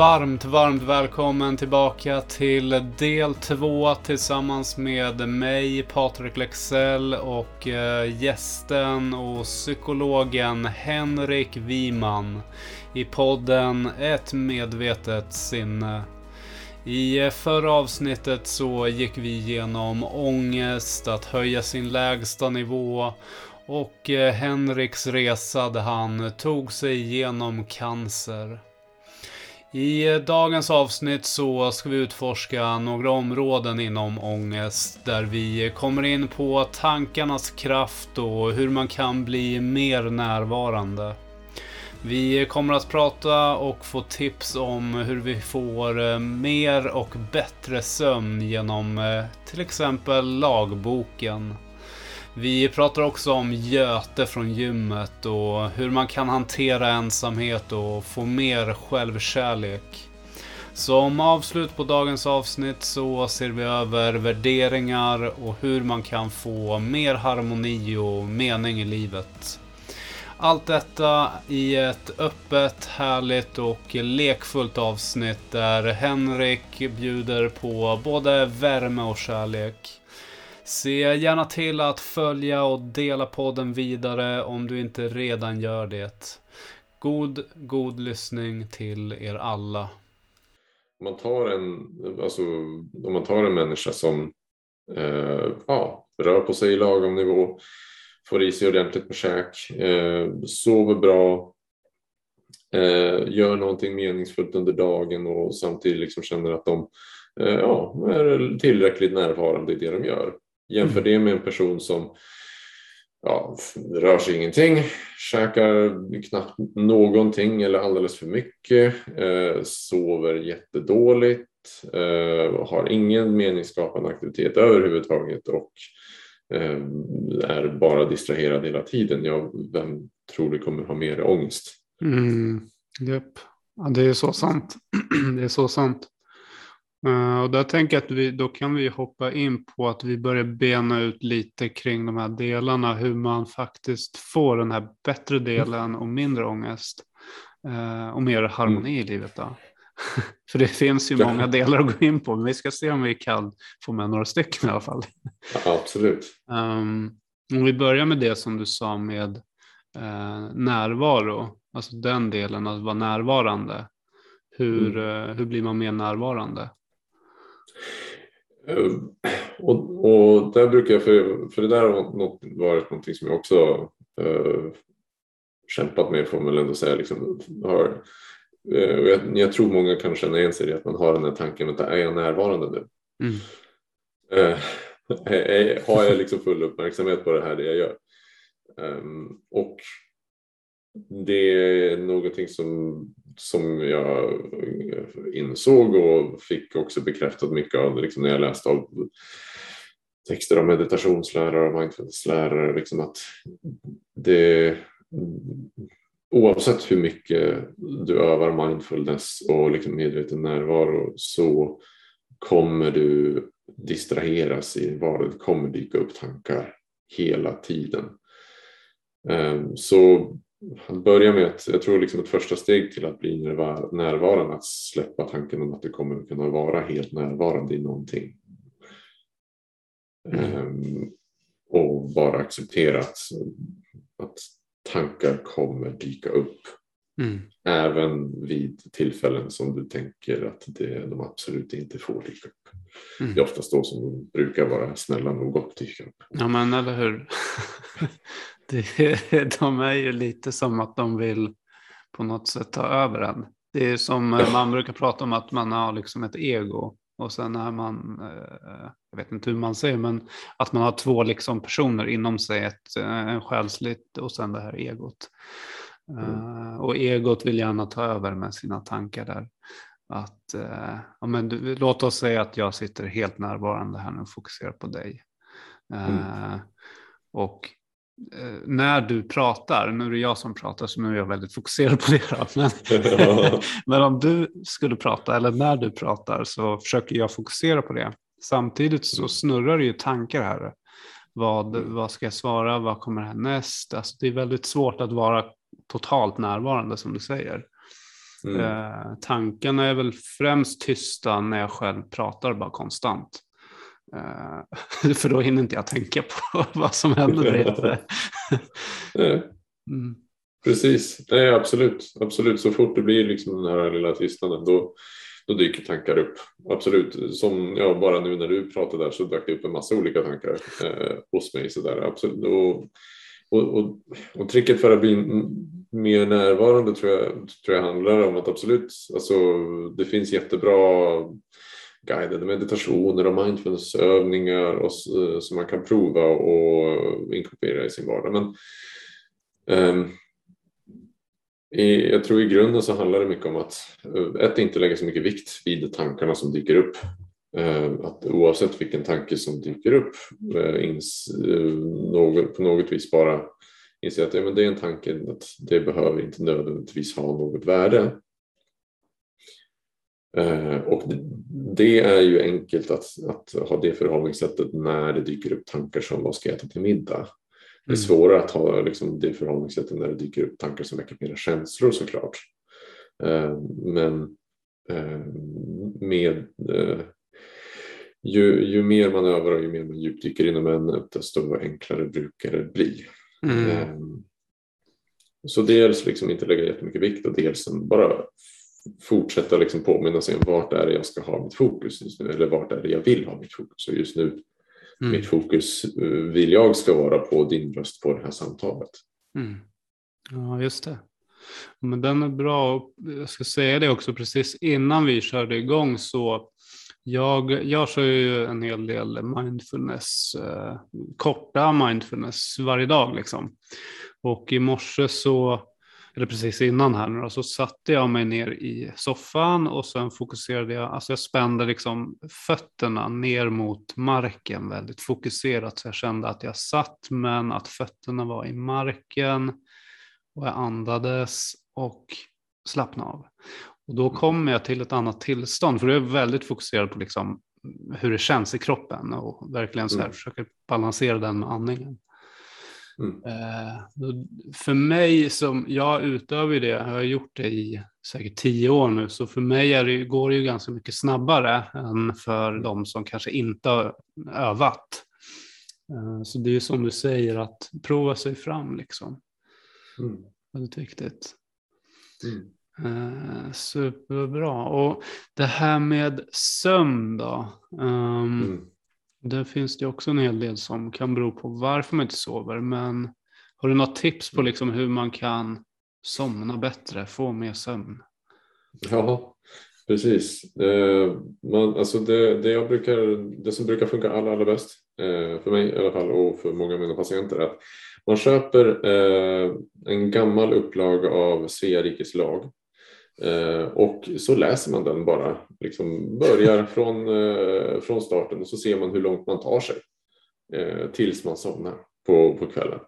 varmt, varmt välkommen tillbaka till del två tillsammans med mig, Patrik Lexell och eh, gästen och psykologen Henrik Wiman i podden Ett medvetet sinne. I förra avsnittet så gick vi igenom ångest, att höja sin lägsta nivå och eh, Henriks resa där han tog sig igenom cancer. I dagens avsnitt så ska vi utforska några områden inom ångest där vi kommer in på tankarnas kraft och hur man kan bli mer närvarande. Vi kommer att prata och få tips om hur vi får eh, mer och bättre sömn genom eh, till exempel lagboken. Vi pratar också om Göte från gymmet och hur man kan hantera ensamhet och få mer självkärlek. Som avslut på dagens avsnitt så ser vi över värderingar och hur man kan få mer harmoni och mening i livet. Allt detta i ett öppet, härligt och lekfullt avsnitt där Henrik bjuder på både värme och kärlek. Se gärna till att följa och dela podden vidare om du inte redan gör det. God, god lyssning till er alla. Man tar en, alltså, om man tar en människa som eh, ja, rör på sig i lagom nivå, får i sig ordentligt med käk, eh, sover bra, eh, gör någonting meningsfullt under dagen och samtidigt liksom känner att de eh, ja, är tillräckligt närvarande i det de gör. Jämför det med en person som ja, rör sig ingenting, käkar knappt någonting eller alldeles för mycket, eh, sover jättedåligt, eh, har ingen meningsskapande aktivitet överhuvudtaget och eh, är bara distraherad hela tiden. Ja, vem tror du kommer ha mer ångest? Mm, yep. ja, det är så sant. det är så sant. Uh, och där tänker jag att vi, då kan vi hoppa in på att vi börjar bena ut lite kring de här delarna, hur man faktiskt får den här bättre delen och mindre ångest uh, och mer harmoni i livet. Då. För det finns ju många delar att gå in på, men vi ska se om vi kan få med några stycken i alla fall. Ja, absolut. Um, om vi börjar med det som du sa med uh, närvaro, alltså den delen att vara närvarande. Hur, mm. hur blir man mer närvarande? Eh, och, och där brukar jag, för, för det där har något, varit någonting som jag också uh, kämpat med får man väl ändå säga. Liksom, har, uh, jag, jag, tror många kan känna igen sig i att man har den här tanken att är jag närvarande nu? Mm. Uh, har jag liksom full uppmärksamhet på det här det jag gör? Um, och det är någonting som som jag eh, insåg och fick också bekräftat mycket av liksom när jag läste av texter av meditationslärare och mindfulnesslärare. Liksom att det, oavsett hur mycket du övar mindfulness och liksom medveten närvaro så kommer du distraheras i vardagen. Det kommer dyka upp tankar hela tiden. Ehm, så att börja med att jag tror liksom ett första steg till att bli närvarande att släppa tanken om att du kommer kunna vara helt närvarande i någonting. Mm. Um, och bara acceptera att, att tankar kommer dyka upp. Mm. Även vid tillfällen som du tänker att det, de absolut inte får dyka upp. Mm. Det är oftast då som de brukar vara snälla nog och dyka upp. Ja men eller hur. det, de är ju lite som att de vill på något sätt ta över en. Det är som eh, man brukar prata om att man har liksom ett ego och sen är man, eh, jag vet inte hur man säger, men att man har två liksom personer inom sig, ett, eh, en själsligt och sen det här egot. Mm. Och egot vill gärna ta över med sina tankar där. Att, ja, men du, låt oss säga att jag sitter helt närvarande här nu och fokuserar på dig. Mm. Och när du pratar, nu är det jag som pratar så nu är jag väldigt fokuserad på det. Då, men, men om du skulle prata eller när du pratar så försöker jag fokusera på det. Samtidigt så mm. snurrar det ju tankar här. Vad, mm. vad ska jag svara? Vad kommer härnäst? Alltså det är väldigt svårt att vara totalt närvarande som du säger. Mm. Eh, tankarna är väl främst tysta när jag själv pratar bara konstant. Eh, för då hinner inte jag tänka på vad som händer där mm. Precis, Nej, absolut. absolut. Så fort det blir liksom den här lilla tystnaden då, då dyker tankar upp. Absolut, som ja, bara nu när du pratade där så dök det upp en massa olika tankar eh, hos mig. Så där. Absolut. Och, och, och, och tricket för att bli mer närvarande tror jag, tror jag handlar om att absolut, alltså, det finns jättebra guidade meditationer och mindfulnessövningar och, som man kan prova och inkorporera i sin vardag. Men um, i, jag tror i grunden så handlar det mycket om att eh, ett, inte lägga så mycket vikt vid tankarna som dyker upp. Ehm, att oavsett vilken tanke som dyker upp eh, ins, eh, något, på något vis bara inse att ja, men det är en tanke att det behöver inte nödvändigtvis ha något värde. Eh, och det är ju enkelt att, att ha det förhållningssättet när det dyker upp tankar som vad ska jag äta till middag? Det är mm. svårare att ha liksom, det förhållningssättet när det dyker upp tankar som väcker mera känslor såklart. Eh, men eh, med, ju, ju mer man övar och ju mer man djupdyker inom ämnet desto enklare brukar det bli. Mm. Så dels liksom inte lägga jättemycket vikt och dels bara fortsätta liksom påminna sig om vart är det jag ska ha mitt fokus just nu eller vart är det jag vill ha mitt fokus. Och just nu, mm. mitt fokus eh, vill jag ska vara på din röst på det här samtalet. Mm. Ja, just det. Men den är bra. Jag ska säga det också precis innan vi körde igång så jag, jag kör ju en hel del mindfulness, eh, korta mindfulness varje dag liksom. Och i morse så eller precis innan här nu då, så satte jag mig ner i soffan och sen fokuserade jag, alltså jag spände liksom fötterna ner mot marken väldigt fokuserat så jag kände att jag satt men att fötterna var i marken och jag andades och slappnade av. Och då kom jag till ett annat tillstånd för jag är väldigt fokuserad på liksom hur det känns i kroppen och verkligen så här mm. försöker balansera den med andningen. Mm. Eh, för mig som, jag utövar ju det, jag har gjort det i säkert tio år nu, så för mig är det, går det ju ganska mycket snabbare än för mm. de som kanske inte har övat. Eh, så det är ju som du säger, att prova sig fram liksom. Mm. Väldigt viktigt. Mm. Uh, superbra. Och det här med sömn då. Um, mm. Där finns det också en hel del som kan bero på varför man inte sover. Men har du något tips på liksom hur man kan somna bättre, få mer sömn? Ja, precis. Eh, man, alltså det, det, jag brukar, det som brukar funka allra, allra bäst, eh, för mig i alla fall och för många av mina patienter, är att man köper eh, en gammal upplaga av Svea rikes lag och så läser man den bara, liksom börjar från, eh, från starten och så ser man hur långt man tar sig eh, tills man somnar på, på kvällen.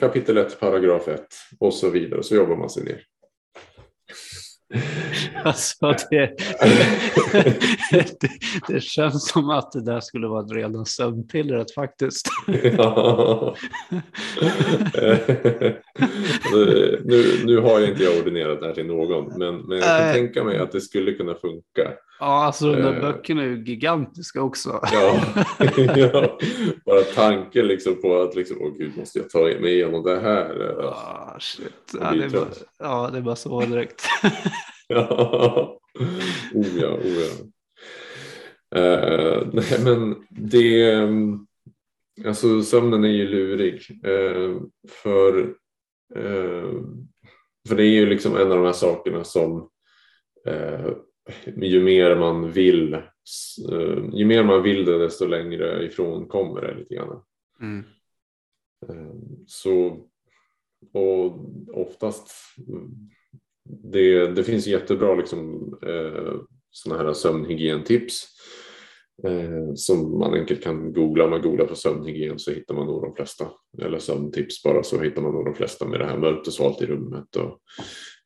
Kapitel 1, paragraf 1 och så vidare, så jobbar man sig ner. Alltså det, det, det, känns som att det där skulle vara ett rena sömnpillret faktiskt. Ja. nu, nu har jag inte jag ordinerat det här till någon, men, men jag kan äh, tänka mig att det skulle kunna funka. Ja, alltså de där uh, böckerna är ju gigantiska också. ja, ja, bara tanken liksom på att liksom, åh gud, måste jag ta mig igenom det här? Ah, shit. Ja, det är bara, ja, det är bara så direkt. ja, oh ja, oh ja. Uh, nej, men det, alltså sömnen är ju lurig. Uh, för, uh, för det är ju liksom en av de här sakerna som ju mer man vill ju mer man vill det desto längre ifrån kommer det lite grann. Mm. Så och oftast det, det finns jättebra liksom, eh, sådana här sömnhygientips eh, som man enkelt kan googla. Om man googlar på sömnhygien så hittar man nog de flesta. Eller sömntips bara så hittar man nog de flesta med det här mörkt och svalt i rummet och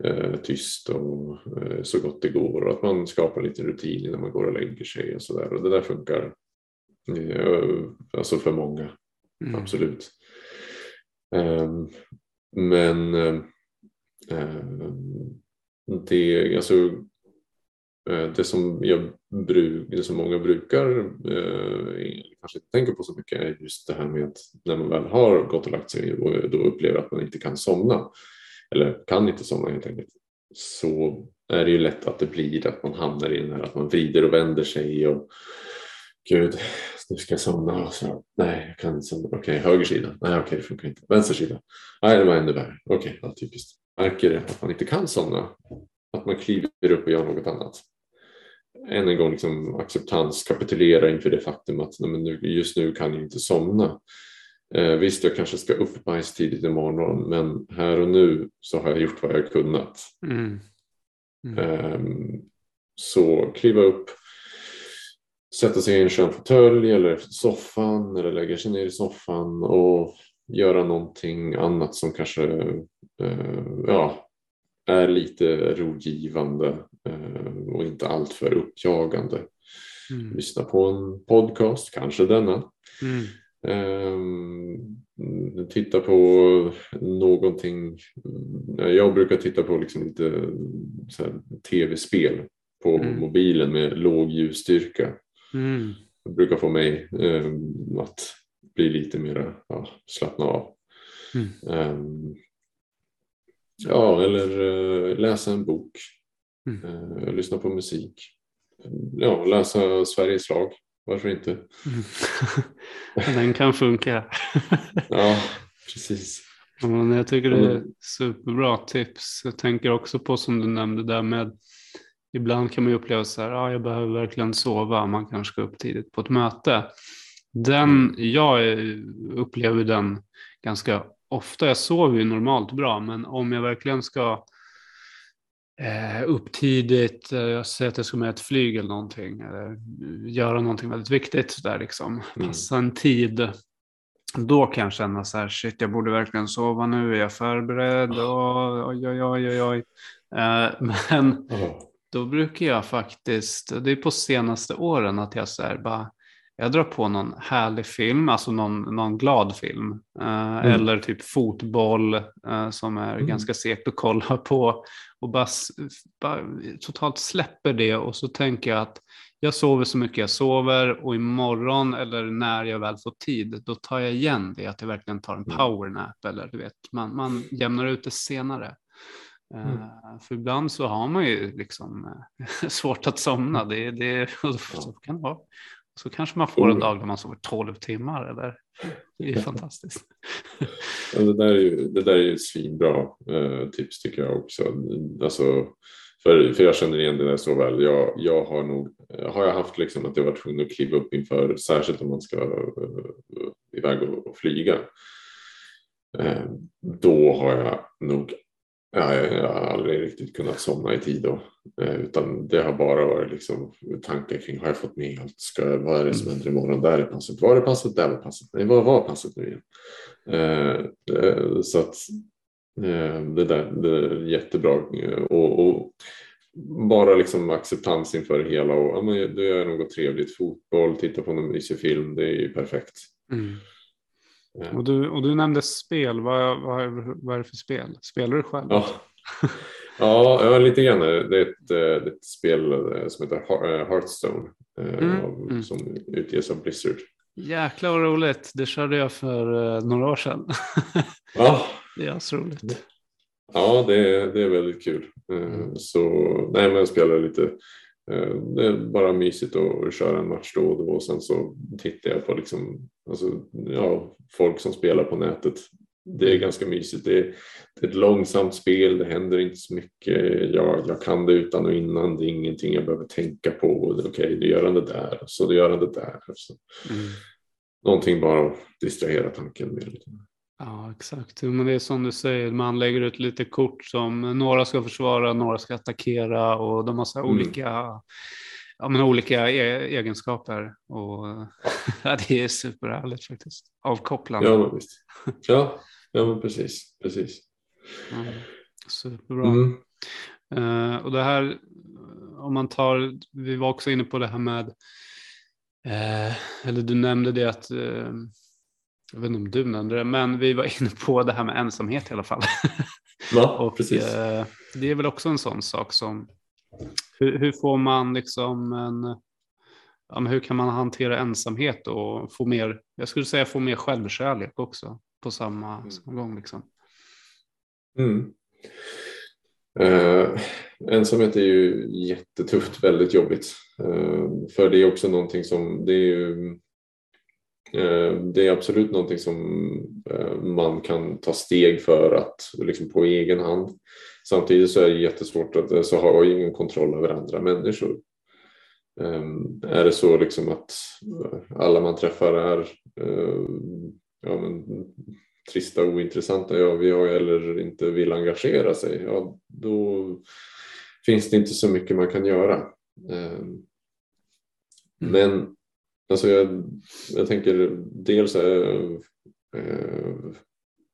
eh, tyst och eh, så gott det går och att man skapar en liten rutin innan man går och lägger sig och sådär. Och det där funkar eh, alltså för många, mm. absolut. Ehm, men eh, eh, det, alltså, eh, det, som jag bruk, som många brukar eh, kanske inte tänker på så mycket är just det här med att när man väl har gått och lagt sig och då upplever att man inte kan somna eller kan inte somna helt enkelt så är det ju lätt att det blir att man hamnar i den här att man vrider och vänder sig och gud, nu ska jag somna och så, nej, jag kan inte somna. Okej, okay, höger sida. Nej, okej, okay, det funkar inte. Vänster sida. Nej, det var ännu värre. Okej, okay, ja, typiskt. Märker det att man inte kan somna, att man kliver upp och gör något annat. Än en gång liksom acceptans, kapitulera inför det faktum att nej, men nu, just nu kan jag inte somna. Eh, visst, jag kanske ska upp bajs tidigt imorgon, men här och nu så har jag gjort vad jag kunnat. Mm. Mm. Eh, så kliva upp, sätta sig i en skön fåtölj eller soffan eller lägga sig ner i soffan och göra någonting annat som kanske eh, ja, är lite rogivande och inte alltför uppjagande. Mm. Lyssna på en podcast, kanske denna. Mm. Eh, titta på någonting. Jag brukar titta på liksom lite tv-spel på mm. mobilen med låg ljusstyrka. Mm. Det brukar få mig eh, att bli lite mer ja, slappna av. Mm. Um, ja, eller uh, läsa en bok. Mm. Uh, lyssna på musik. Ja, läsa Sveriges lag. Varför inte? Mm. Den kan funka. ja, precis. Men jag tycker det är superbra tips. Jag tänker också på som du nämnde där med ibland kan man ju uppleva så här, ja, jag behöver verkligen sova, man kanske ska upp tidigt på ett möte. Den, mm. jag upplever den ganska ofta. Jag sover ju normalt bra, men om jag verkligen ska eh, upp tidigt, eh, jag säger att jag ska med ett flyg eller någonting, eller göra någonting väldigt viktigt där liksom, mm. passa en tid. Då kan jag känna så här, shit, jag borde verkligen sova nu, är jag förberedd? Oj, oj, oj, oj, oj. Eh, men oh. då brukar jag faktiskt, det är på senaste åren att jag så här bara, jag drar på någon härlig film, alltså någon, någon glad film. Eh, mm. Eller typ fotboll eh, som är mm. ganska segt att kolla på. Och bara, bara, totalt släpper det och så tänker jag att jag sover så mycket jag sover och imorgon eller när jag väl får tid då tar jag igen det att jag verkligen tar en mm. powernap eller du vet man, man jämnar ut det senare. Mm. Uh, för ibland så har man ju liksom uh, svårt att somna. Det, det, så kan det vara. Så kanske man får en mm. dag där man sover 12 timmar. Eller? Det är ju fantastiskt. Ja, det, där är ju, det där är ju svinbra eh, tips tycker jag också. Alltså, för, för jag känner igen det där så väl. Jag, jag har nog har jag haft liksom att jag varit tvungen att kliva upp inför, särskilt om man ska uh, iväg och, och flyga. Uh, då har jag nog Ja, jag har aldrig riktigt kunnat somna i tid då. Eh, utan det har bara varit liksom tankar kring har jag fått med allt? Ska, vad är det som mm. händer imorgon? Där är passet. Var är passet? Där var passet. Nej, vad var passet nu igen? Eh, eh, så att det där det är jättebra. Och, och bara liksom acceptans inför det hela. Och, ja, men, det är något trevligt. Fotboll, titta på någon mysig film. Det är ju perfekt. Mm. Och du, och du nämnde spel, vad, vad, vad är det för spel? Spelar du själv? Ja, ja, lite grann. Det är ett, eh, ett spel eh, som heter eh, Hearthstone mm. mm. som utges av Blizzard. Jäklar vad roligt, det körde jag för några år sedan. Ja. det är så roligt. Ja, det är, det är väldigt kul. Mm. Så nej, men jag spelar lite det är bara mysigt att köra en match då och då och sen så tittar jag på liksom, alltså, ja, folk som spelar på nätet. Det är ganska mysigt. Det är, det är ett långsamt spel, det händer inte så mycket. Jag, jag kan det utan och innan, det är ingenting jag behöver tänka på. Okej, okay, du gör han det där, så du gör han det där. Så. Mm. Någonting bara att distrahera tanken med. Ja, exakt. Men det är som du säger, man lägger ut lite kort som några ska försvara, några ska attackera och de har så mm. olika, ja, men olika e egenskaper. Och ja, det är superhärligt faktiskt. Avkopplande. Ja, men visst. Ja, ja men precis. precis. Ja, superbra. Mm. Uh, och det här, om man tar, vi var också inne på det här med, uh, eller du nämnde det att uh, jag vet inte om du nämnde det, men vi var inne på det här med ensamhet i alla fall. Ja, och precis. Eh, det är väl också en sån sak som, hur, hur får man liksom en, ja, hur kan man hantera ensamhet och få mer, jag skulle säga få mer självkärlek också på samma, mm. samma gång liksom. Mm. Eh, ensamhet är ju jättetufft, väldigt jobbigt. Eh, för det är också någonting som, det är ju det är absolut någonting som eh, man kan ta steg för att liksom på egen hand. Samtidigt så är det jättesvårt att eh, så har jag ingen kontroll över andra människor. Är det så liksom att alla man träffar är ja, men, trista och ointressanta ja, vi har eller inte vill engagera sig, ja, då finns det inte så mycket man kan göra. Mm. Men Alltså jag, jag tänker dels är eh,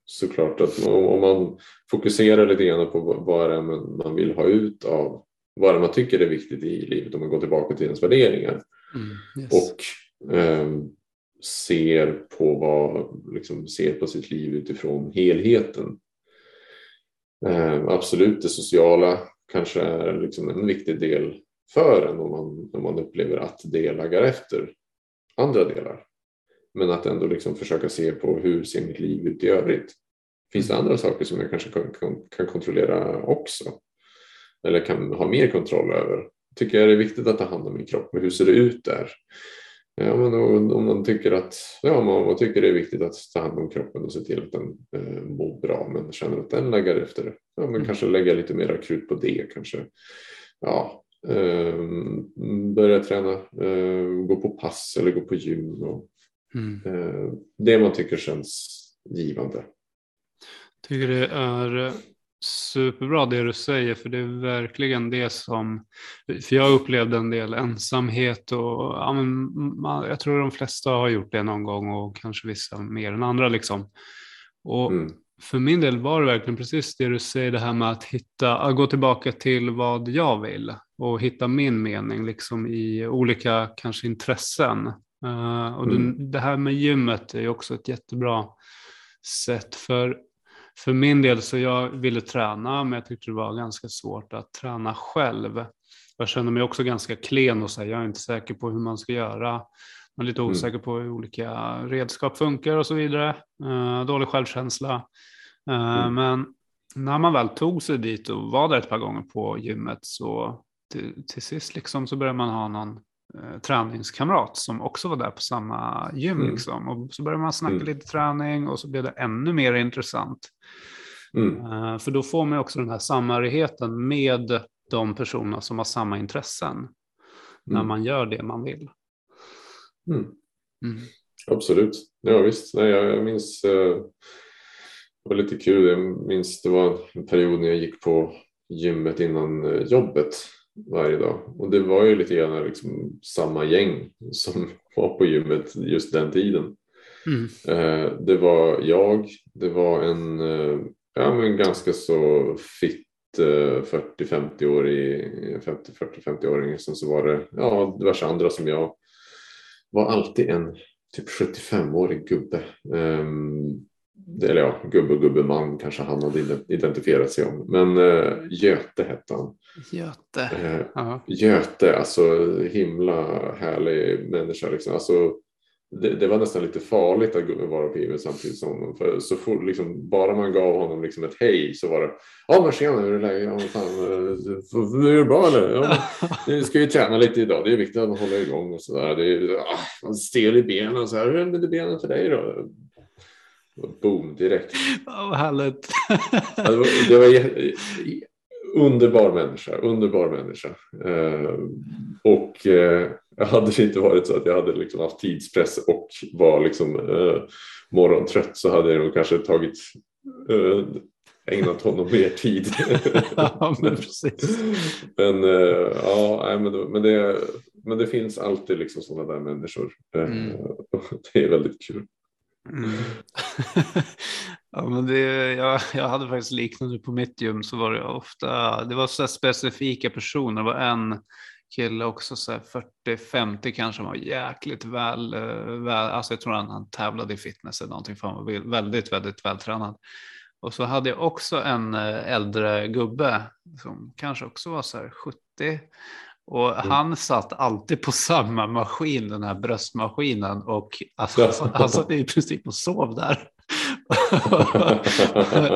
såklart att om man fokuserar lite grann på vad det är man vill ha ut av vad det är man tycker är viktigt i livet om man går tillbaka till ens värderingar mm, yes. och eh, ser på vad, liksom ser på sitt liv utifrån helheten. Eh, absolut, det sociala kanske är liksom en viktig del för en om man, om man upplever att det laggar efter andra delar. Men att ändå liksom försöka se på hur ser mitt liv ut i övrigt. Finns det andra saker som jag kanske kan, kan, kontrollera också? Eller kan ha mer kontroll över? Tycker jag det är viktigt att ta hand om min kropp, men hur ser det ut där? Ja, men om man tycker att ja, man tycker det är viktigt att ta hand om kroppen och se till att den eh, mår bra men känner att den lägger efter. Ja, men mm. kanske lägga lite mer krut på det kanske. Ja, börja träna, eh, gå på pass eller gå på gym. Och, mm. Eh, det man tycker känns givande. Tycker det är superbra det du säger för det är verkligen det som, för jag upplevde en del ensamhet och ja, man, jag tror de flesta har gjort det någon gång och kanske vissa mer än andra liksom. Och mm för min del var det verkligen precis det du säger, det här med att hitta, att gå tillbaka till vad jag vill och hitta min mening liksom i olika kanske intressen. Uh, och mm. det, det, här med gymmet är också ett jättebra sätt för för min del så jag ville träna men jag tyckte det var ganska svårt att träna själv. Jag kände mig också ganska klen och så här, jag är inte säker på hur man ska göra. Man är lite mm. osäker på hur olika redskap funkar och så vidare. Uh, dålig självkänsla. Uh, mm. Men när man väl tog sig dit och var där ett par gånger på gymmet så till, till sist liksom så började man ha någon uh, träningskamrat som också var där på samma gym. Mm. Liksom. Och så började man snacka mm. lite träning och så blev det ännu mer intressant. Uh, för då får man också den här samhörigheten med de personer som har samma intressen när man gör det man vill. Mm. Mm. Absolut, ja visst. Nej, jag, jag minns eh, det var lite kul. Jag minns det var en period när jag gick på gymmet innan eh, jobbet varje dag och det var ju lite grann liksom samma gäng som var på gymmet just den tiden. Mm. Eh, det var jag, det var en ja, men ganska så fitt 40-50-årig 50-40-50-åring. Sen så var det ja, diverse andra som jag var alltid en typ 75-årig gubbe. Um, eller ja, gubbe och gubbe man kanske han hade identifierat sig om. Men uh, Göte hette han. Göte. Uh, Göte, alltså himla härlig människa. Liksom. Alltså, det, det, var nästan lite farligt att vara på gymmet samtidigt som honom. För så fort, liksom, bara man gav honom liksom ett hej så var det Ja men tjena hur är läget? Ja, fan, är det bra eller? Ja, men, ska ju träna lite idag. Det är viktigt att man håller igång och sådär. Det är, ah, stel i benen så här. Hur är det med benen för dig då? Boom direkt. Ja, vad härligt. Det var, det var underbar människa, underbar människa. Eh, och eh, hade det inte varit så att jag hade liksom haft tidspress och var liksom eh, morgontrött så hade jag nog kanske tagit eh, ägnat honom mer tid. ja, men precis. men, ja, men, men, det, men det finns alltid liksom sådana där människor. Mm. det är väldigt kul. Mm. ja, men det, jag, jag hade faktiskt liknande på mitt gym så var det ofta, det var så specifika personer. Det var en kille också, så 40-50 kanske han var jäkligt väl, eh, väl, alltså jag tror han, han tävlade i fitness eller någonting för han var väldigt, väldigt vältränad. Och så hade jag också en eh, äldre gubbe som kanske också var så här 70 och mm. han satt alltid på samma maskin, den här bröstmaskinen och alltså, han satt i princip och sov där.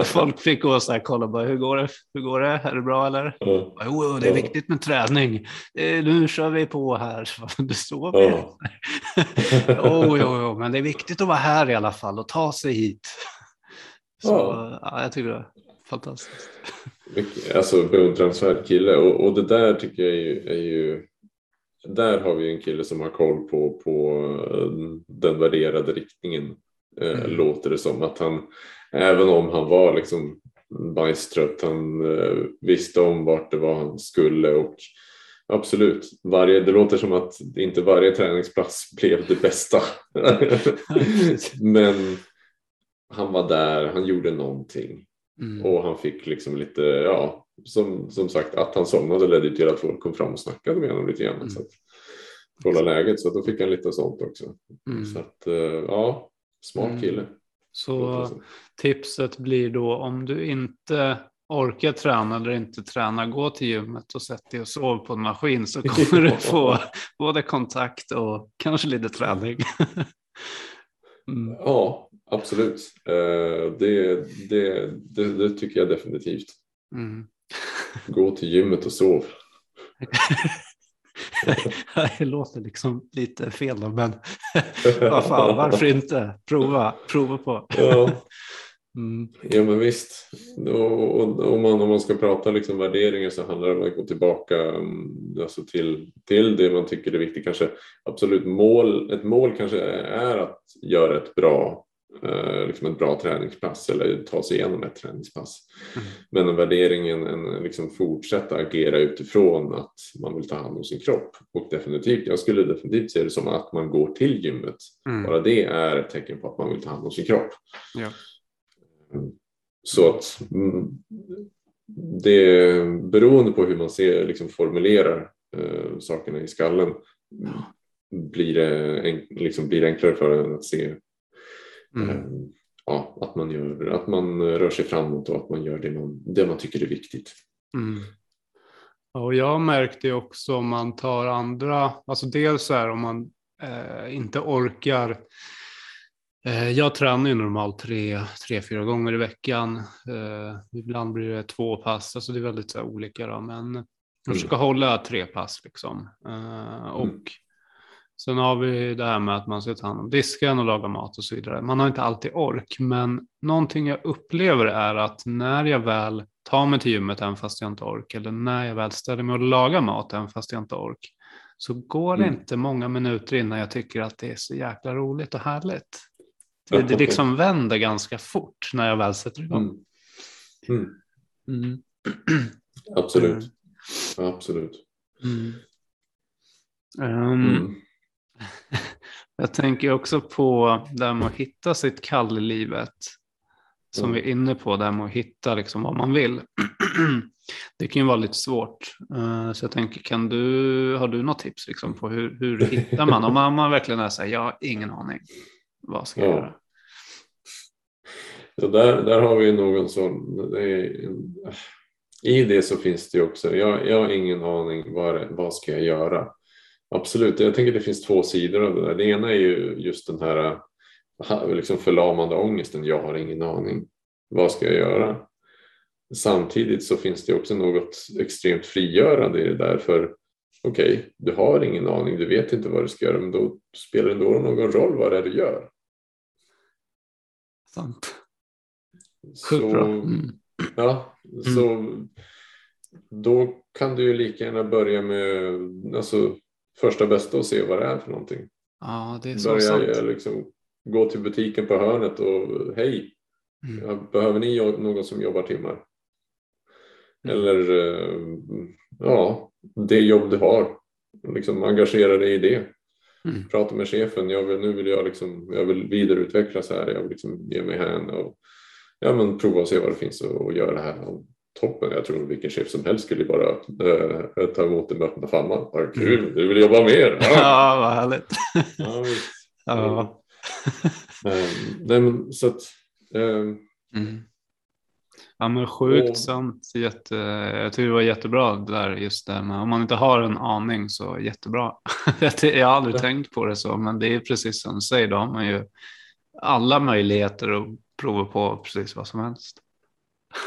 Folk fick gå så här, kolla bara, hur går det? Hur går det? Är det bra eller? Ja. Jo, det är viktigt med träning. Eh, nu kör vi på här. Du sover ja. oh, jo, jo, men det är viktigt att vara här i alla fall och ta sig hit. Så ja. ja jag tycker det fantastiskt. Alltså beundransvärd kille och, och det där tycker jag är ju, är ju där har vi en kille som har koll på, på den värderade riktningen Eh, mm. låter det som. Att han, även om han var liksom bajstrött, han eh, visste om vart det var han skulle och absolut, varje, det låter som att inte varje träningsplats blev det bästa. Men han var där, han gjorde någonting mm. och han fick liksom lite, ja, som, som sagt att han somnade ledde till att folk kom fram och snackade med honom lite grann. Mm. Så att, kolla läget så då fick han lite sånt också. Mm. Så att eh, ja, Smart mm. kille. Så tipset blir då om du inte orkar träna eller inte träna, gå till gymmet och sätt dig och sov på en maskin så kommer du få både kontakt och kanske lite träning. mm. Ja, absolut. Eh, det, det, det, det, tycker jag definitivt. Mm. Gå till gymmet och sov. det låter liksom lite fel men vad fan, varför inte? Prova, prova på. ja. Mm. ja men visst. Om, man, om man ska prata liksom värderingar så handlar det om att gå tillbaka mm, alltså till, till det man tycker är viktigt. Kanske absolut mål, ett mål kanske är att göra ett bra liksom ett bra träningspass eller ta sig igenom ett träningspass. Mm. Men en värderingen en, liksom fortsätta agera utifrån att man vill ta hand om sin kropp. Och definitivt, jag skulle definitivt se det som att man går till gymmet. Mm. Bara det är ett tecken på att man vill ta hand om sin kropp. Ja. Så att mm, det beroende på hur man ser, liksom formulerar eh, sakerna i skallen blir det, en, liksom blir det enklare för en att se Mm. Ehm, ja, att, man gör, att man rör sig framåt och att man gör det man, det man tycker är viktigt. Mm. och jag märkte ju också om man tar andra, alltså dels så här om man eh, inte orkar eh, jag tränar ju normalt tre, tre, fyra gånger i veckan. Eh, ibland blir det två pass, alltså det är väldigt så här, olika då, men jag mm. försöker mm. hålla tre pass liksom. Eh, och mm. Sen har vi det här med att man ska ta hand om disken och laga mat och så vidare. Man har inte alltid ork, men någonting jag upplever är att när jag väl tar mig till gymmet även fast jag inte ork, eller när jag väl ställer mig och lagar mat även fast jag inte ork, så går det mm. inte många minuter innan jag tycker att det är så jäkla roligt och härligt. Det, det liksom vänder ganska fort när jag väl sätter igång. Mm. Mm. mm. Absolut. Absolut. Um, Jag tänker också på det här med att hitta sitt kall i livet. Som mm. vi är inne på, det här med att hitta liksom vad man vill. Det kan ju vara lite svårt. Eh, så jag tänker, kan du, har du något tips liksom på hur, hur hittar man? Om man, verkligen är så här, jag har ingen aning. Vad ska jag ja. göra? Så där, där har vi någon som, det i det så finns det också, jag, jag har ingen aning, vad, vad ska jag göra? Absolut, jag tänker det finns två sidor av det där. Det ena är ju just den här liksom förlamande ångesten. Jag har ingen aning. Vad ska jag göra? Samtidigt så finns det också något extremt frigörande i det där. För okej, okay, du har ingen aning, du vet inte vad du ska göra, men då spelar det ändå någon roll vad det är du gör. Sant. Så, mm. Ja, mm. så då kan du ju lika gärna börja med alltså, första bästa och se vad det är för någonting. Ja, det är så sant. Liksom, gå till butiken på hörnet och hej, mm. behöver ni någon som jobbar timmar? Mm. Eller eh, ja, det jobb du har, liksom engagera dig i det. Mm. Prata med chefen, jag vill, nu vill jag, liksom, jag vill vidareutvecklas här, jag vill liksom ge mig hän och ja, men prova och se vad det finns och, och göra det här. Och toppen. Jag tror vilken chef som helst skulle bara äh, ta emot det med öppna famnar. Ja, kul, mm. du vill jobba mer. Ja, ja vad härligt. ja, ja. ähm, nej, men, så att, ähm, mm. Ja men sjukt och... sant. Jätte, jag tycker det var jättebra det där just det med om man inte har en aning så jättebra. jag har aldrig ja. tänkt på det så men det är precis som du säger då har man ju alla möjligheter att prova på precis vad som helst.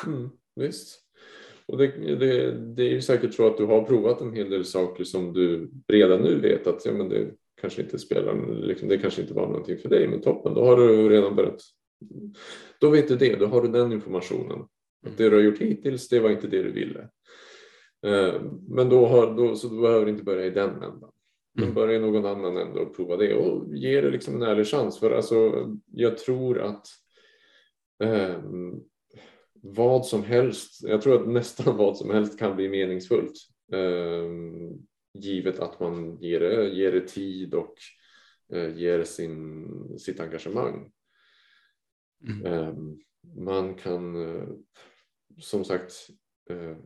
Mm, visst. Och det, det, det är ju säkert så att du har provat en hel del saker som du redan nu vet att ja, men det kanske inte spelar, liksom, det kanske inte var någonting för dig, men toppen, då har du redan börjat. Då vet du det, då har du den informationen. Att det du har gjort hittills, det var inte det du ville. Eh, men då, har, då, så du behöver inte börja i den ändan. Mm. börja i någon annan ända och prova det och ge det liksom en ärlig chans. För alltså, jag tror att eh, vad som helst, jag tror att nästan vad som helst kan bli meningsfullt. Eh, givet att man ger det, ger det tid och eh, ger sin, sitt engagemang. Mm. Eh, man kan eh, som sagt eh,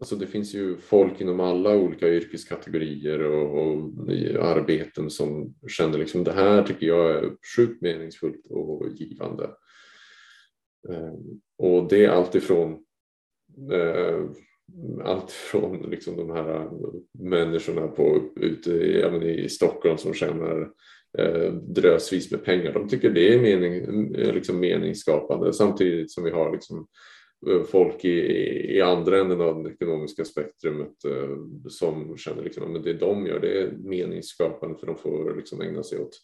Alltså det finns ju folk inom alla olika yrkeskategorier och, och arbeten som känner liksom det här tycker jag är sjukt meningsfullt och givande. Eh, och det är alltifrån eh, allt från liksom de här eh, människorna på, ute i, ja, i Stockholm som tjänar eh, drösvis med pengar. De tycker det är mening, eh, liksom meningsskapande samtidigt som vi har liksom eh, folk i, i andra änden av det ekonomiska spektrumet eh, som känner liksom att det de gör det är meningsskapande för de får liksom ägna sig åt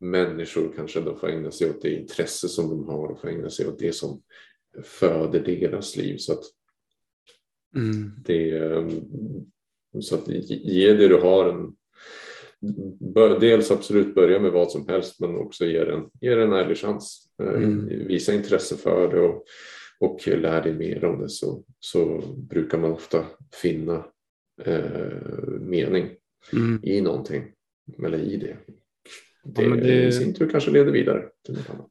människor kanske de får ägna sig åt det intresse som de har och får ägna sig åt det som föder deras liv så att mm. det eh, så att ge det du har en dels absolut börja med vad som helst men också ge den, ge den en ärlig chans mm. visa intresse för det och och lär dig mer om det så, så brukar man ofta finna eh, mening mm. i någonting eller i det. Det, ja, det i sin tur kanske leder vidare till något annat.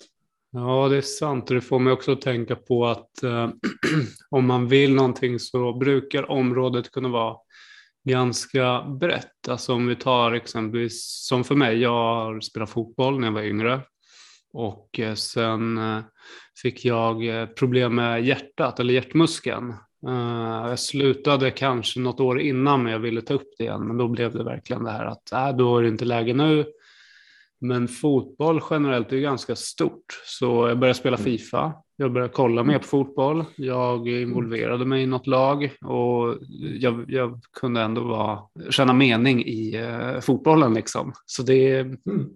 Ja, det är sant. Det får mig också att tänka på att eh, om man vill någonting så brukar området kunna vara ganska brett. Alltså om vi tar exempelvis som för mig, jag spelat fotboll när jag var yngre och eh, sen eh, fick jag eh, problem med hjärtat eller hjärtmuskeln. Jag slutade kanske något år innan men jag ville ta upp det igen. Men då blev det verkligen det här att äh, då är det inte läge nu. Men fotboll generellt är ganska stort. Så jag började spela mm. Fifa. Jag började kolla mer på fotboll. Jag involverade mig i något lag och jag, jag kunde ändå vara, känna mening i uh, fotbollen. Liksom. Så det, mm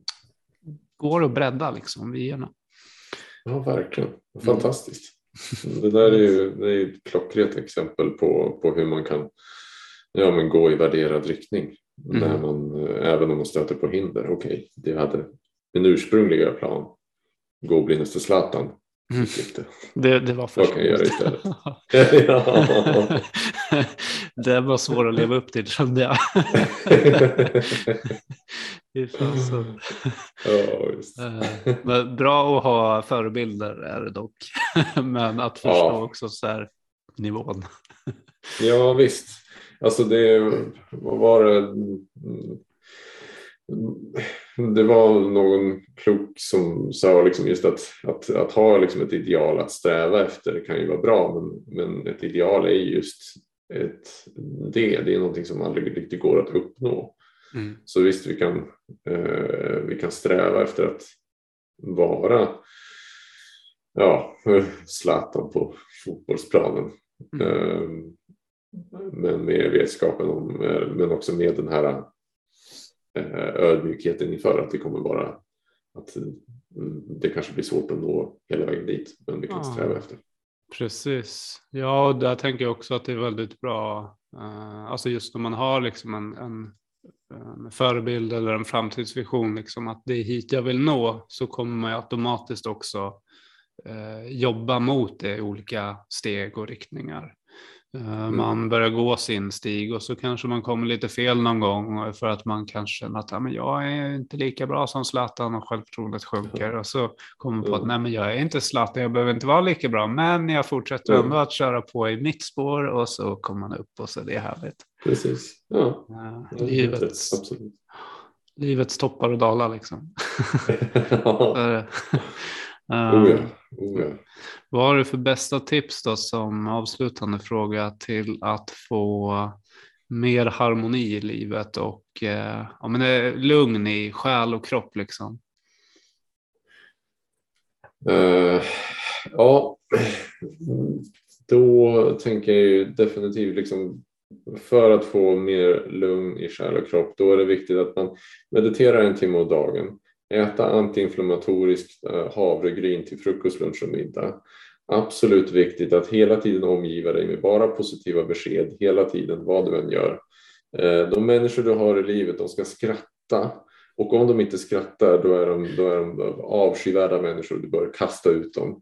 går att bredda liksom vyerna. Ja, verkligen. Fantastiskt. Mm. Det där är ju det är ett klockrent exempel på, på hur man kan ja, men gå i värderad riktning. Mm. När man, även om man stöter på hinder. Okej, okay, det hade min ursprungliga plan. Gå blindaste Zlatan. Mm. Det, det var för Vad kan jag göra istället? det var svårt att leva upp till kände jag. ja, just. Eh, men bra att ha förebilder är det dock. Men att förstå ja. också så här nivån. ja visst. Alltså det vad var det? det var någon klok som sa liksom just att, att, att ha liksom ett ideal att sträva efter kan ju vara bra men, men ett ideal är just ett, det, det är någonting som aldrig riktigt går att uppnå. Mm. Så visst vi kan, eh, vi kan sträva efter att vara ja, Zlatan på fotbollsplanen. Mm. Eh, men med vetskapen om, eh, men också med den här Eh, ödmjukheten inför att det kommer vara att mm, det kanske blir svårt att nå hela vägen dit, men vi kan ja, sträva efter. Precis. Ja, och där tänker jag också att det är väldigt bra, uh, alltså just när man har liksom en, en, en, förebild eller en framtidsvision, liksom att det är hit jag vill nå, så kommer man ju automatiskt också uh, jobba mot det i olika steg och riktningar. Eh, man börjar gå sin stig och så kanske man kommer lite fel någon gång för att man kanske känner att ja, men jag är inte lika bra som Zlatan och självförtroendet sjunker. Och så kommer man på att nej, men jag är inte Zlatan, jag behöver inte vara lika bra, men jag fortsätter ändå att köra på i mitt spår och så kommer man upp och så det är härligt. Precis, ja. Uh, livets, Absolut. livets toppar och dalar liksom. Uh, oh ja. Oh ja. Vad har du för bästa tips då som avslutande fråga till att få mer harmoni i livet och eh, ja, men eh, lugn i själ och kropp liksom? Uh, ja, då tänker jag ju definitivt liksom för att få mer lugn i själ och kropp, då är det viktigt att man mediterar en timme om dagen. Äta antiinflammatoriskt eh, havregryn till frukost, lunch och middag. Absolut viktigt att hela tiden omgiva dig med bara positiva besked, hela tiden, vad du än gör. Eh, de människor du har i livet, de ska skratta. Och om de inte skrattar, då är de, då är de avskyvärda människor. Du bör kasta ut dem.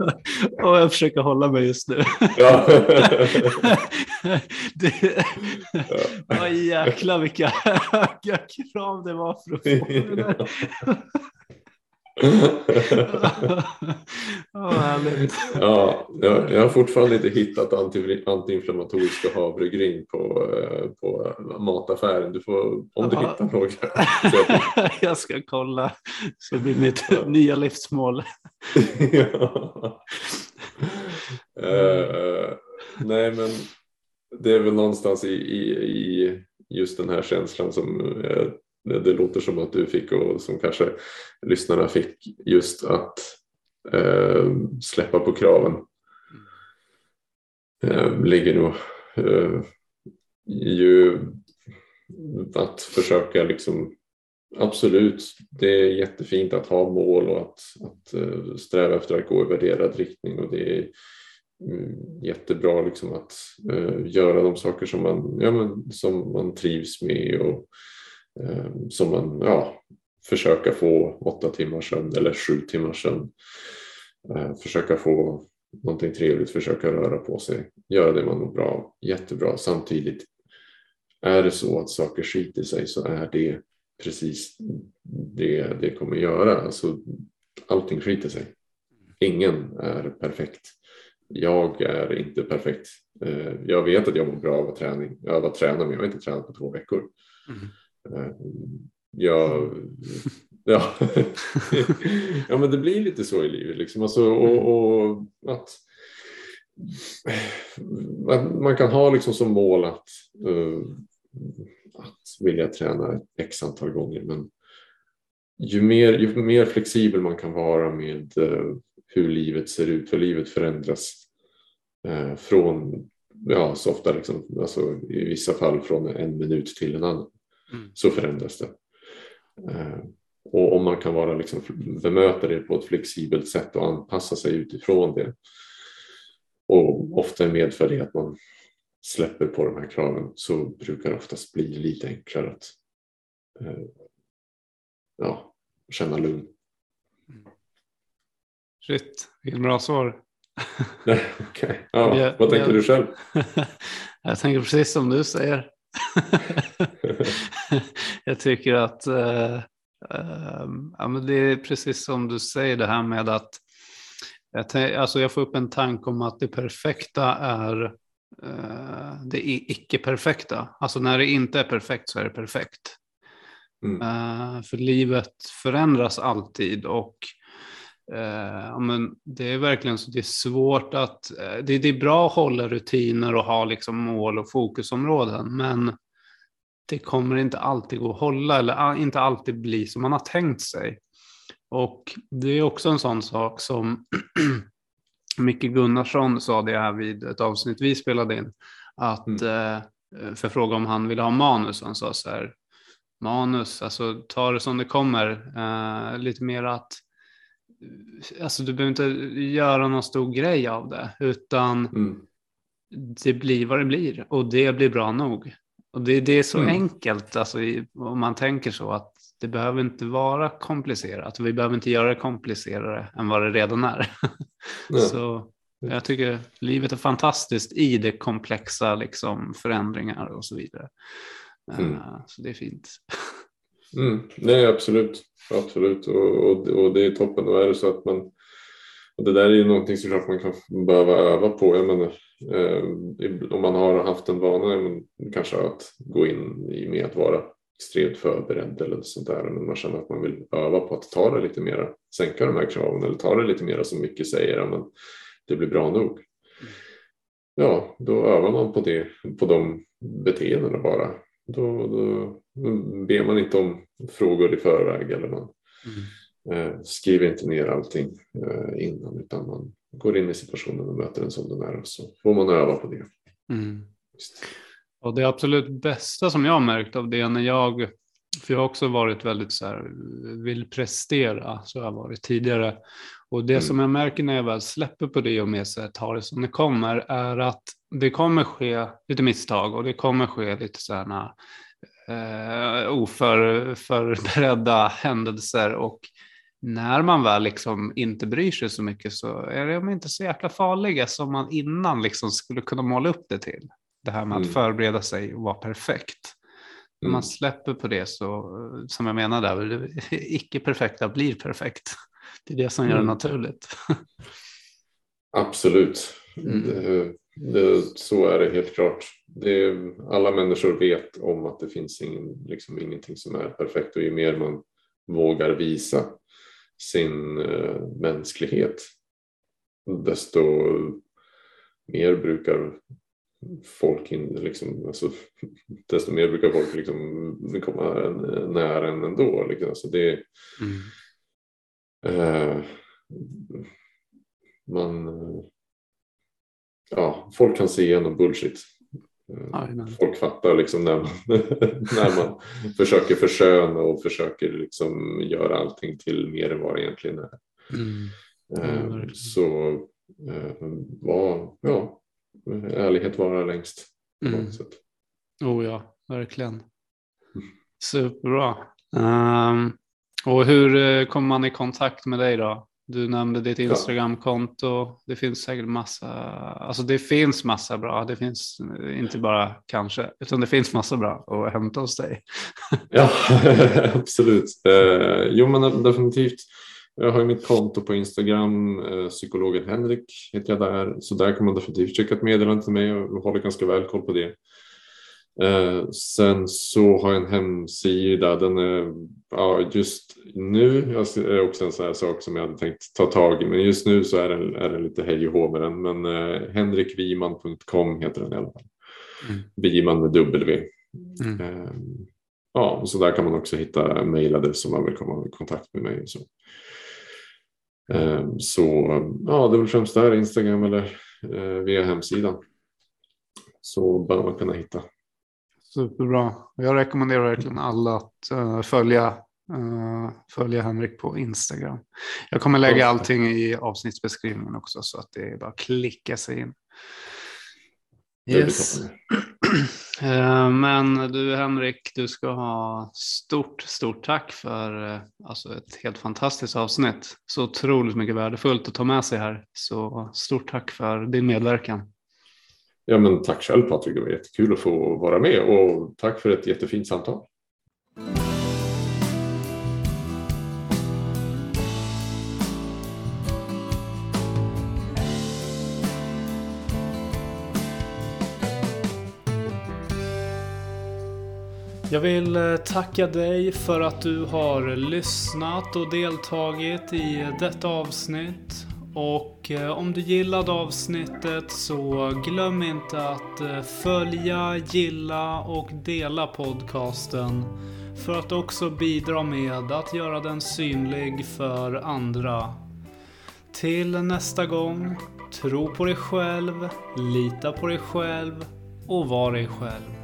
Och jag försöker hålla mig just nu. Ja. det, ja. jäklar vilka höga krav det var för att få där. oh, ja, jag, jag har fortfarande inte hittat anti, antiinflammatoriska havregryn på, eh, på mataffären. Du får, om du hittar några. jag ska kolla. Det ska bli mitt ja. nya livsmål. ja. uh, nej, men det är väl någonstans i, i, i just den här känslan som uh, det låter som att du fick och som kanske lyssnarna fick just att eh, släppa på kraven. Eh, ligger nog eh, ju att försöka liksom absolut, det är jättefint att ha mål och att, att eh, sträva efter att gå i värderad riktning och det är mm, jättebra liksom att eh, göra de saker som man, ja, men, som man trivs med och Ehm, som man ja, försöka få åtta timmar sömn eller sju timmar sömn. Eh, försöka få någonting trevligt, försöka röra på sig, göra det man mår bra av. Jättebra. Samtidigt är det så att saker skiter sig så är det precis det det kommer göra. Alltså, allting skiter sig. Ingen är perfekt. Jag är inte perfekt. Ehm, jag vet att jag mår bra av träning. träna, men jag har inte tränat på två veckor. Mm. Eh, ja, ja. ja, men det blir lite så i livet. Liksom. Alltså, och, och att, att, man kan ha liksom som mål att, uh, att vilja träna x antal gånger. Men ju mer, ju mer flexibel man kan vara med uh, hur livet ser ut, hur livet förändras från, ja, så ofta liksom, alltså, i vissa fall från en minut till en annan Mm. Så förändras det. Eh, och om man kan vara liksom, bemöta det på ett flexibelt sätt och anpassa sig utifrån det. Och ofta medför det att man släpper på de här kraven så brukar det oftast bli lite enklare att eh, ja, känna lugn. Shit, vilket bra svar. okay. ja, vad tänker du själv? jag tänker precis som du säger. jag tycker att uh, uh, ja, men det är precis som du säger det här med att jag, alltså jag får upp en tanke om att det perfekta är uh, det icke-perfekta. Alltså när det inte är perfekt så är det perfekt. Mm. för livet förändras alltid och Eh, men det är verkligen så det är svårt att, eh, det, det, är bra att hålla rutiner och ha liksom mål och fokusområden, men det kommer inte alltid gå att hålla eller inte alltid bli som man har tänkt sig. Och det är också en sån sak som Micke Gunnarsson sa det här vid ett avsnitt vi spelade in, att mm. eh, för fråga om han ville ha manus, han sa så här, manus, alltså ta det som det kommer, eh, lite mer att alltså du behöver inte göra någon stor grej av det, utan mm. det blir vad det blir och det blir bra nog. Och det, det är så mm. enkelt, alltså, om man tänker så, att det behöver inte vara komplicerat. Vi behöver inte göra det komplicerare än vad det redan är. så jag tycker livet är fantastiskt i det komplexa, liksom förändringar och så vidare. Mm. Uh, så det är fint. Mm. Nej, absolut. Absolut, och, och, och, det är toppen. Och är det så att man, och det där är ju någonting såklart man kan behöva öva på. Jag menar, eh, om man har haft en vana, men kanske att gå in i med att vara extremt förberedd eller sånt där. Men man känner att man vill öva på att ta det lite mera, sänka de här kraven eller ta det lite mera som mycket säger. Men det blir bra nog. Mm. Ja, då övar man på det, på de beteendena bara. Då, då ber man inte om frågor i förväg eller man mm. eh, skriver inte ner allting eh, innan utan man går in i situationen och möter den som den är och så får man öva på det. Mm. Och det absolut bästa som jag har märkt av det när jag, för jag har också varit väldigt så här, vill prestera, så har jag varit tidigare. Och det mm. som jag märker när jag väl släpper på det och så här, tar det som det kommer är att det kommer ske lite misstag och det kommer ske lite sådana eh, oförberedda händelser och när man väl liksom inte bryr sig så mycket så är de inte så jäkla farliga som man innan liksom skulle kunna måla upp det till. Det här med mm. att förbereda sig och vara perfekt. När man mm. släpper på det så, som jag menar där, icke-perfekta blir perfekt. Det är det som gör det mm. naturligt. Absolut. Mm. Det, det, så är det helt klart. Det, alla människor vet om att det finns ingen, liksom ingenting som är perfekt och ju mer man vågar visa sin uh, mänsklighet desto mer brukar folk in, liksom, alltså, desto mer brukar folk liksom komma nära en ändå. Liksom. Alltså det, mm. Eh, man, ja, folk kan se igenom bullshit. Amen. Folk fattar liksom när man, när man försöker försköna och försöker liksom göra allting till mer än vad det egentligen är. Mm. Eh, så eh, var, ja, ärlighet vara längst. Mm. Oh ja, verkligen. Mm. Superbra. Um, och hur eh, kommer man i kontakt med dig då? Du nämnde ditt Instagramkonto. Det finns säkert massa, alltså det finns massa bra. Det finns inte bara kanske, utan det finns massa bra att hämta hos dig. ja, absolut. Eh, jo, men definitivt. Jag har ju mitt konto på Instagram, eh, psykologen Henrik heter jag där, så där kan man definitivt skicka ett meddelande till mig och håller ganska väl koll på det. Eh, sen så har jag en hemsida, den är ja, just nu, är också en sån här sak som jag hade tänkt ta tag i, men just nu så är det, är det lite hej och hå med den, men eh, henrikviman.com heter den i alla fall. Mm. Viman med W. Mm. Eh, ja, så där kan man också hitta mejladress om man vill komma i kontakt med mig. Så. Eh, så ja, det är väl främst där, Instagram eller eh, via hemsidan. Så bör man kunna hitta. Superbra. Jag rekommenderar verkligen alla att uh, följa, uh, följa Henrik på Instagram. Jag kommer lägga allting i avsnittsbeskrivningen också så att det är bara att klicka sig in. Yes. uh, men du Henrik, du ska ha stort, stort tack för alltså ett helt fantastiskt avsnitt. Så otroligt mycket värdefullt att ta med sig här. Så stort tack för din medverkan. Ja, men tack själv Patrik, det var jättekul att få vara med. Och tack för ett jättefint samtal. Jag vill eh, tacka dig för att du har lyssnat och deltagit i detta avsnitt och eh, om du gillade avsnittet så glöm inte att eh, följa, gilla och dela podcasten för att också bidra med att göra den synlig för andra. Till nästa gång, tro på dig själv, lita på dig själv och var dig själv.